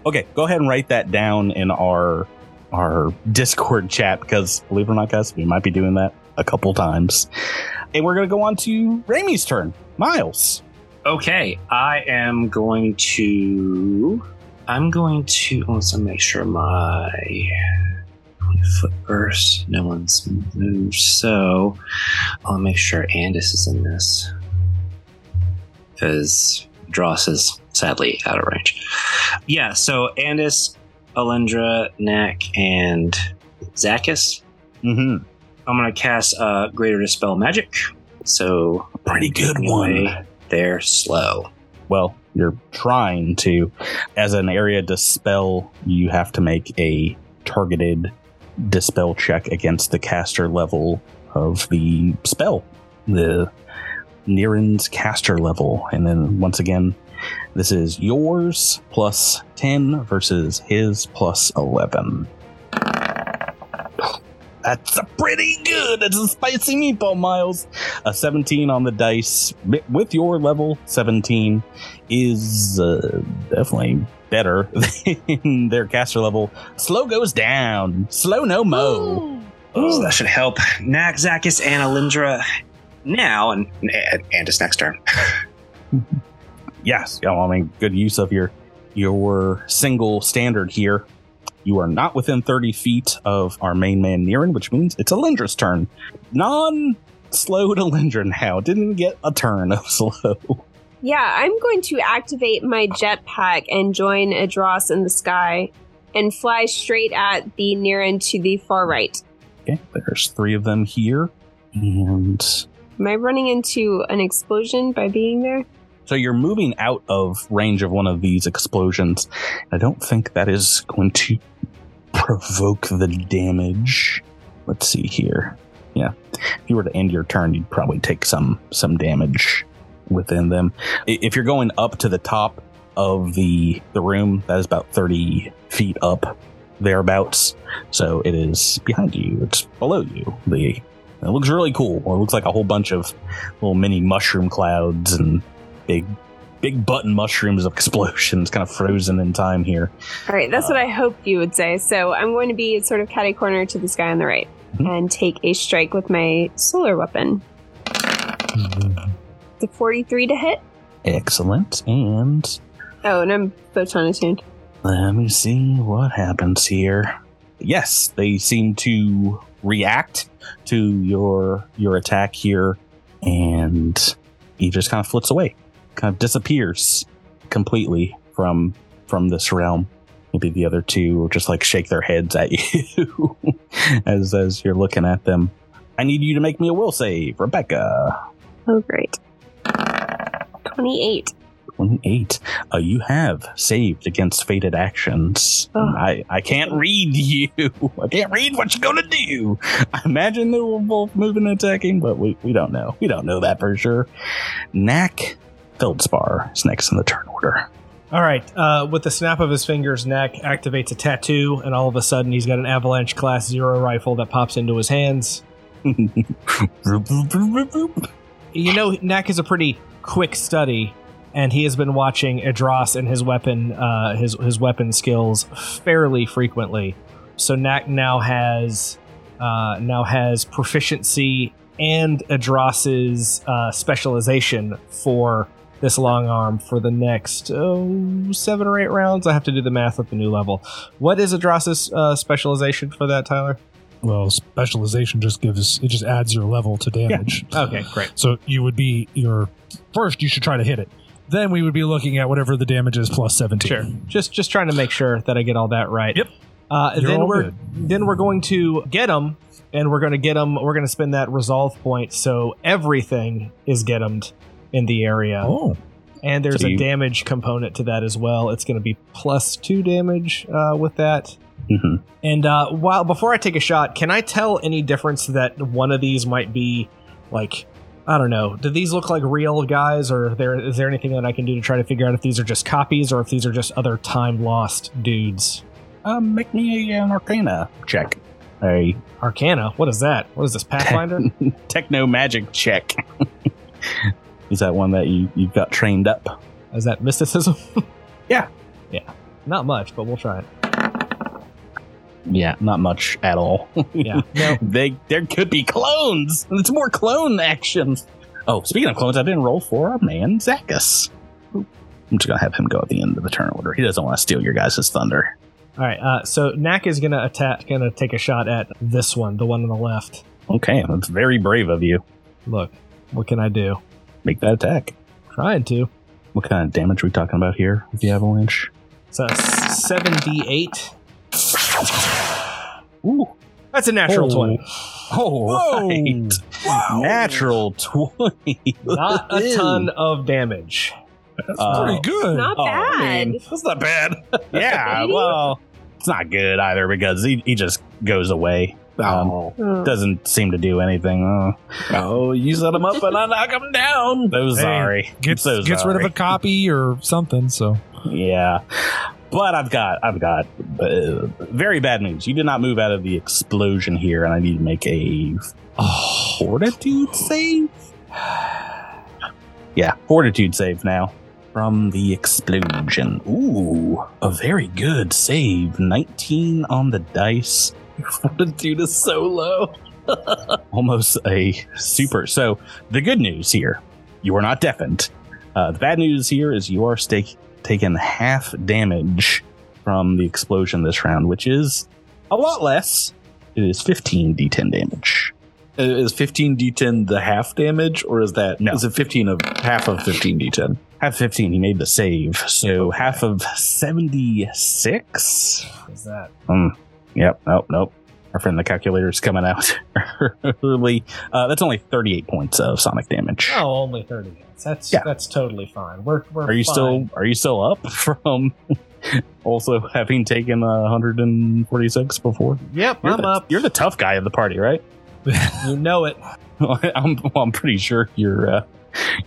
Okay, go ahead and write that down in our our Discord chat because believe it or not, guys, we might be doing that a couple times. And we're gonna go on to Raimi's turn. Miles. Okay, I am going to. I'm going to. Let's make sure my foot burst. No one's moved, so I'll make sure Andis is in this because Dross is sadly out of range. Yeah, so Andis, Alindra, Knack, and Zacchus. Mm-hmm. I'm gonna cast uh, Greater Dispel Magic. So Pretty good one. They're slow. Well, you're trying to. As an area dispel, you have to make a targeted dispel check against the caster level of the spell, the Niran's caster level. And then once again, this is yours plus 10 versus his plus 11. That's a pretty good. It's a spicy meatball, Miles. A 17 on the dice with your level 17 is uh, definitely better than their caster level. Slow goes down. Slow no mo. So that should help. Zacchus, and Alindra now, and, and Andis next turn. Yes, yeah, I mean, good use of your your single standard here. You are not within 30 feet of our main man Niran, which means it's Alindra's turn. Non slow to Alindra now. Didn't get a turn of slow. Yeah, I'm going to activate my jetpack and join Adros in the sky and fly straight at the Niran to the far right. Okay, there's three of them here. And Am I running into an explosion by being there? So you're moving out of range of one of these explosions. I don't think that is going to provoke the damage. Let's see here. Yeah. If you were to end your turn, you'd probably take some some damage within them. If you're going up to the top of the the room, that is about 30 feet up thereabouts. So it is behind you. It's below you. The it looks really cool. It looks like a whole bunch of little mini mushroom clouds and big big button mushrooms of explosions kind of frozen in time here. All right, that's Uh, what I hoped you would say. So I'm going to be sort of catty corner to this guy on the right Mhm. and take a strike with my solar weapon. The 43 to hit. Excellent. And Oh, and I'm photon attuned. let me see what happens here. Yes, they seem to react to your your attack here and he just kind of flits away. Kind of disappears completely from from this realm. Maybe the other two just like shake their heads at you as as you're looking at them. I need you to make me a will save, Rebecca. Oh, great. 28. 28. Uh, you have saved against fated actions. Oh. I, I can't read you. I can't read what you're going to do. I imagine they were both moving and attacking, but we, we don't know. We don't know that for sure. Knack Feldspar is next in the turn order. All right. Uh, with the snap of his fingers, Knack activates a tattoo, and all of a sudden, he's got an avalanche class zero rifle that pops into his hands. You know, Knack is a pretty quick study, and he has been watching Adros and his weapon, uh, his his weapon skills fairly frequently. So Knack now has uh, now has proficiency and Adros's uh, specialization for this long arm for the next oh, seven or eight rounds. I have to do the math at the new level. What is Adros's uh, specialization for that, Tyler? Well, specialization just gives it just adds your level to damage. Okay, great. So you would be your first. You should try to hit it. Then we would be looking at whatever the damage is plus seventeen. Sure. Just just trying to make sure that I get all that right. Yep. Uh, then we're good. then we're going to get them, and we're going to get them. We're going to spend that resolve point, so everything is get 'em'd in the area. Oh, And there's So a you- damage component to that as well. It's going to be plus two damage uh, with that. Mhm. And uh, while before I take a shot, can I tell any difference that one of these might be like I don't know? Do these look like real guys, or there is there anything that I can do to try to figure out if these are just copies or if these are just other time lost dudes? Um, make me an Arcana check. A Arcana, what is that? What is this Pathfinder? techno magic check. is that one that you, you've got trained up? is that mysticism? Yeah. yeah, not much, but we'll try it. Yeah, not much at all. Yeah, no, they there could be clones. It's more clone actions. Oh, speaking of clones, I didn't roll for our man Zacchus. I'm just gonna have him go at the end of the turn order. He doesn't want to steal your guys' thunder. All right, uh, so Knack is gonna attack, gonna take a shot at this one, the one on the left. Okay, that's very brave of you. Look, what can I do? Make that attack. Trying to. What kind of damage are we talking about here with the avalanche? It's a seventy-eight. Ooh, That's a natural Oh. twenty. oh, right. wow. Natural twenty. Not a ton of damage. that's Uh, pretty good. Not Oh, I bad. mean, that's not bad. yeah, well, it's not good either because he, he just goes away. Um, Oh, Oh. doesn't seem to do anything. Oh, oh, you set him up and I knock him down. so Hey, sorry. gets so gets rid of a copy or something. So Yeah, but I've got I've got uh, very bad news. You did not move out of the explosion here, and I need to make a fortitude save. Yeah, fortitude save now from the explosion. Ooh, a very good save. Nineteen on the dice. Fortitude is so low. almost a super. So the good news here, you are not deafened. Uh, the bad news here is you are stake, taking half damage from the explosion this round, which is a lot less. It is 15 d10 damage. Is 15 d10 the half damage, or is that No. is it 15 of half of 15 d10? Half 15, he made the save. So half of 76. What is that? Um, yep, nope, nope. our friend the calculator is coming out early. Uh, that's only 38 points of sonic damage. Oh, only thirty. That's Yeah. that's totally fine. We're we're Are you fine. still are you still up from also having taken uh, 146 before? Yep, You're I'm the, up. You're the tough guy of the party, right? You know it. I'm well, I'm pretty sure your uh,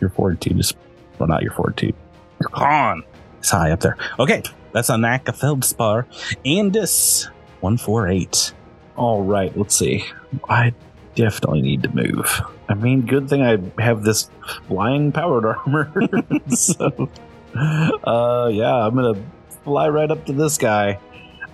your fortitude is well not your fortitude. Your con is high up there. Okay, that's a knack of feldspar. Andis one four eight. All right, let's see. I definitely need to move. I mean, good thing I have this flying powered armor. so, uh, yeah, I'm gonna fly right up to this guy.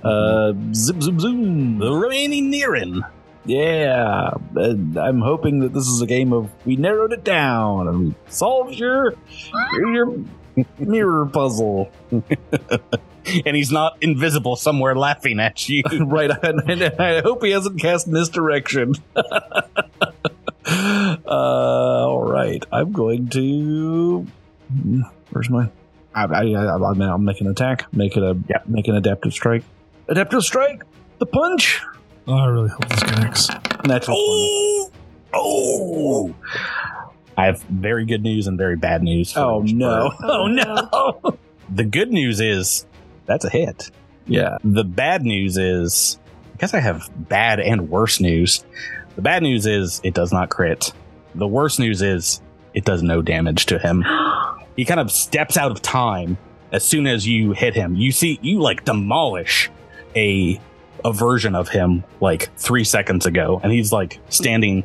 Uh, zip, zoom, zoom. The remaining Niran. Yeah, and I'm hoping that this is a game of we narrowed it down and we solved your your mirror puzzle. And he's not invisible somewhere laughing at you. right, and, and I hope he hasn't cast misdirection. uh, all right, I'm going to. hmm, Where's my? I, I, I, I mean, I'll make an attack. Make it a yeah. Make an adaptive strike. Adaptive strike. The punch. Oh, I really hope this connects. Natural. Oh, oh! I have very good news and very bad news. for Oh Spur. no! Oh no! The good news is that's a hit. yeah. The bad news is, I guess I have bad and worse news. The bad news is it does not crit. The worst news is it does no damage to him. he kind of steps out of time as soon as you hit him. You see, you like demolish a a version of him like three seconds ago, and he's like standing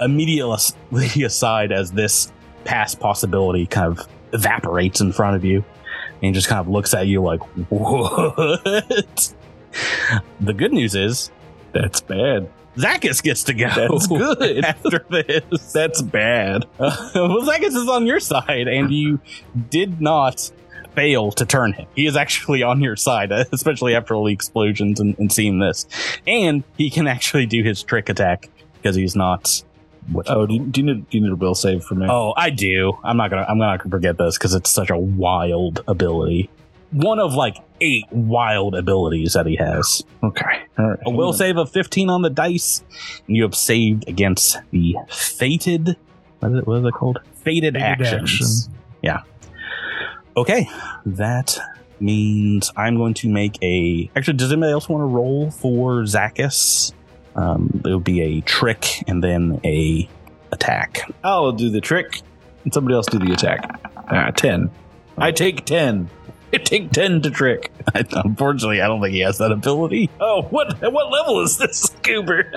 immediately aside as this past possibility kind of evaporates in front of you and just kind of looks at you like, what? the good news is That's bad. Zacchus gets to go. That's good. after this. That's bad. well, Zacchus is on your side, and you did not fail to turn him. He is actually on your side, especially after all the explosions and, and seeing this. And he can actually do his trick attack because he's not. What Oh, do you, do you need do you need a will save for me? Oh, I do. I'm not gonna. I'm not gonna forget this because it's such a wild ability. One of like eight wild abilities that he has. okay. All right. A will save of 15 on the dice, and you have saved against the fated. What is it? What is it called? Fated, Fated actions. Yeah. Okay, that means I'm going to make a. Actually, does anybody else want to roll for Zacchus? Um, it would be a trick and then a attack. I'll do the trick, and somebody else do the attack. Ah, ten. I take ten. I take ten to trick. Unfortunately, I don't think he has that ability. Oh, what what level is this, Scoober?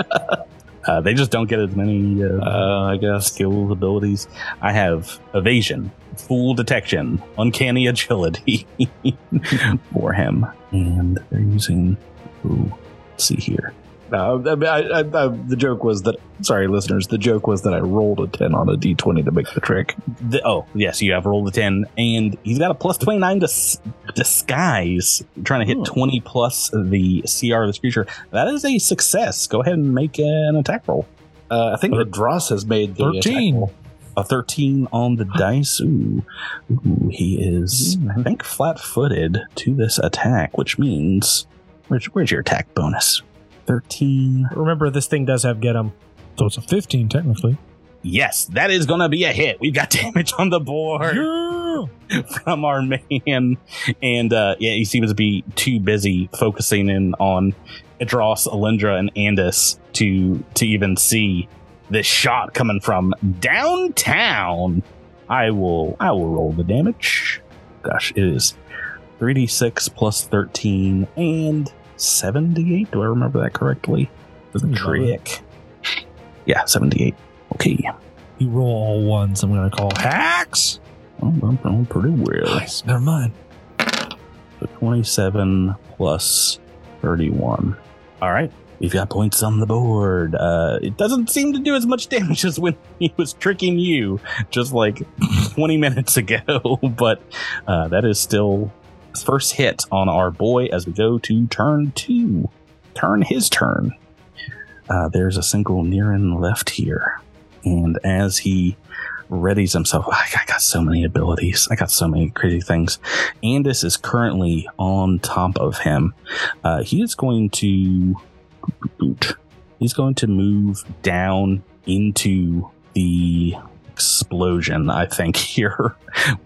Uh, they just don't get as many uh, Uh, I guess. skills, abilities. I have evasion, fool detection, uncanny agility for him. And they're using. Ooh, let's see here. No, I, I, I, the joke was that. Sorry, listeners. The joke was that I rolled a ten on a d twenty to make the trick. The, oh, yes, you have rolled a 10, and he's got a plus 29 to s- disguise, trying to hit Hmm. 20 plus the CR of this creature. That is a success. Go ahead and make an attack roll. Uh, I think that Dross has made the attack 13. roll. A 13 on the dice. Ooh. Ooh, he is, I think, flat footed to this attack, which means. Where's, where's your attack bonus? 13. Remember, this thing does have get 'em. So it's a 15 technically. Yes, that is going to be a hit. We've got damage on the board. Yeah. from our man. And uh, yeah, he seems to be too busy focusing in on Adros, Alindra, and Andis to to even see this shot coming from downtown. I will I will roll the damage. Gosh, it is 3d6 plus 13 and 78. Do I remember that correctly? The trick. Yeah, 78. Okay. You roll all ones. I'm going to call hacks. Well, I'm doing pretty well. Nice. Never mind. So 27 plus 31. All right. We've got points on the board. Uh, it doesn't seem to do as much damage as when he was tricking you just like 20 minutes ago, but uh, that is still first hit on our boy as we go to turn two. Turn his turn. Uh, there's a single Niran left here. And as he readies himself, I got so many abilities. I got so many crazy things. Andis is currently on top of him. Uh, he is going to boot. He's going to move down into the explosion, I think, here,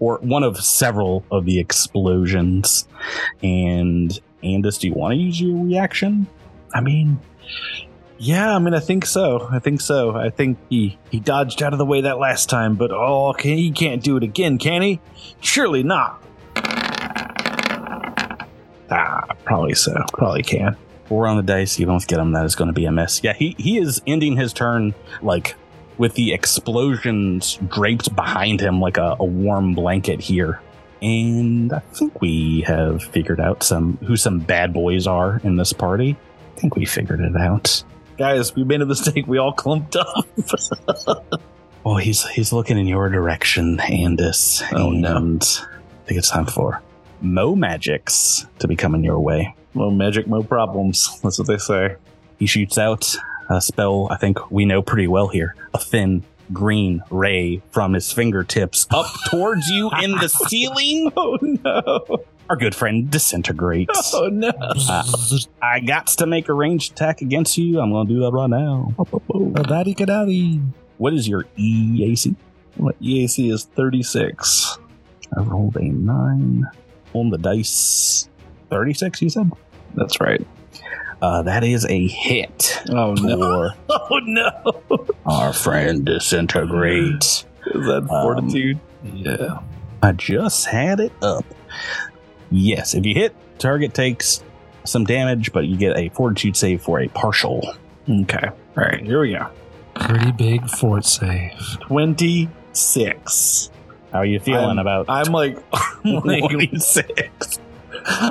or one of several of the explosions. And Andis, do you want to use your reaction? I mean, yeah, I mean, I think so. I think so. I think he he dodged out of the way that last time, but oh, can, he can't do it again, can he? Surely not. Ah, probably so. Probably can. Four on the dice. You don't get him. That is going to be a miss. Yeah, he he is ending his turn like with the explosions draped behind him like a, a warm blanket here. And I think we have figured out some who some bad boys are in this party. I think we figured it out. Guys, we made a mistake. We all clumped up. Oh, he's he's looking in your direction, Andis. Oh, no. and I think it's time for Mo Magics to be coming your way. no magic, no problems. That's what they say. He shoots out a spell I think we know pretty well here. A thin green ray from his fingertips up towards you in the ceiling. Oh no! Our good friend disintegrates. Oh no! Uh, I got to make a ranged attack against you. I'm going to do that right now. Daddy Kadadi. What is your EAC? My EAC is thirty six. I rolled a nine on the dice. 36, you said? That's right. Uh, that is a hit Oh no! for Oh no! our friend disintegrates. Is that fortitude? Yeah. I just had it up. Yes, if you hit, target takes some damage, but you get a fortitude save for a partial. okay. All right. Here we go. Pretty big fort save. Twenty six. How are you feeling I'm- about I'm like, like 26?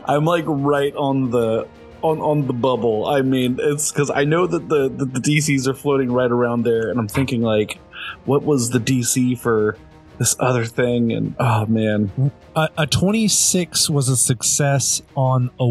I'm like right on the on on the bubble. I mean, it's because I know that the, the the DCs are floating right around there, and I'm thinking like, what was the DC for this other thing? And oh man, A, a 26 was a success on a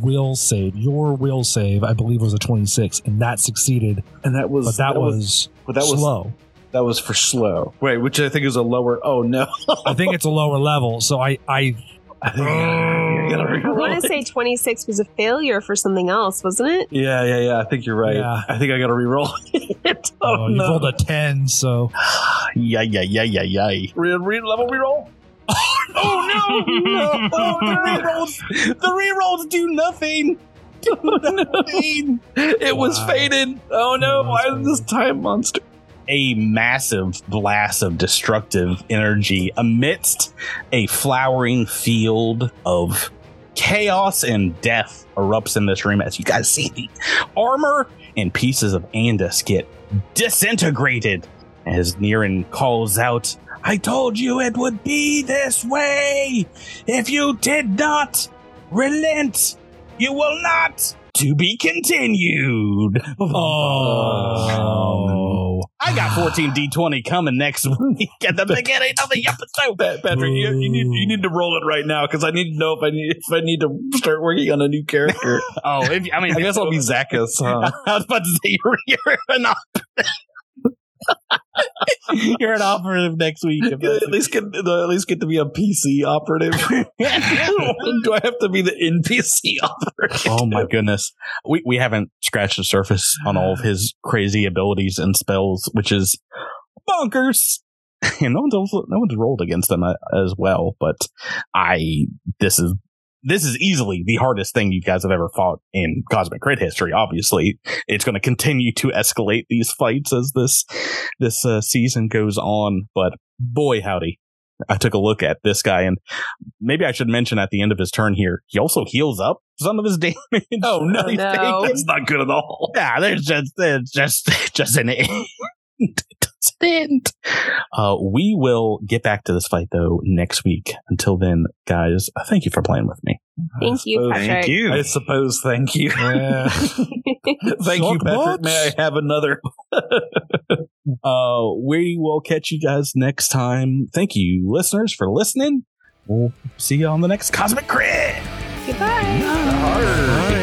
will save. Your will save, I believe, was a 26, and that succeeded, and that was but that, was, but that was slow. that was for slow. Wait, which I think is a lower. Oh no, I think it's a lower level, so I, I I think I gotta I want to say 26 was a failure for something else, wasn't it? Yeah, yeah, yeah. I think you're right. Yeah. I think I gotta reroll it. oh, Oh, you no. rolled a 10, so Yeah, yeah, yeah, yeah, yeah. Re- re- level reroll. Oh no! no. Oh, the rerolls! The rerolls do nothing! Do nothing! It was faded. Oh no! Why is this time monster? A massive blast of destructive energy amidst a flowering field of chaos and death erupts in this room as you guys see the armor and pieces of Andis get disintegrated as Niran calls out, I told you it would be this way! If you did not relent, you will not to be continued. Oh. I got 14 D20 coming next week at the beginning of the episode. Pat- Patrick, you, you need you need to roll it right now because I need to know if I need if I need to start working on a new character. Oh, if, I mean, I guess I'll be Zacchus. Huh? I was about to say you're, you're an operative. you're an operative next week. at least get at least get to be a PC operative. Do I have to be the NPC operative? oh my goodness, we we haven't scratched the surface on all of his crazy abilities and spells, which is bonkers. And no one's also, no one's rolled against them uh, as well. But I this is this is easily the hardest thing you guys have ever fought in Cosmic Crit history. Obviously, it's going to continue to escalate these fights as this this uh, season goes on. But boy, howdy. I took a look at this guy, and maybe I should mention at the end of his turn here, he also heals up some of his damage. Oh no, Oh, no. that's not good at all. Yeah, there's just there's just just an end. It doesn't end. Uh, we will get back to this fight though next week. Until then, guys, thank you for playing with me. Thank you, suppose- Patrick. you. I suppose. Thank you. Yeah. Thank you, Patrick. butts. May I have another? Uh, we will catch you guys next time. Thank you, listeners, for listening. We'll see you on the next Cosmic Crit. Goodbye.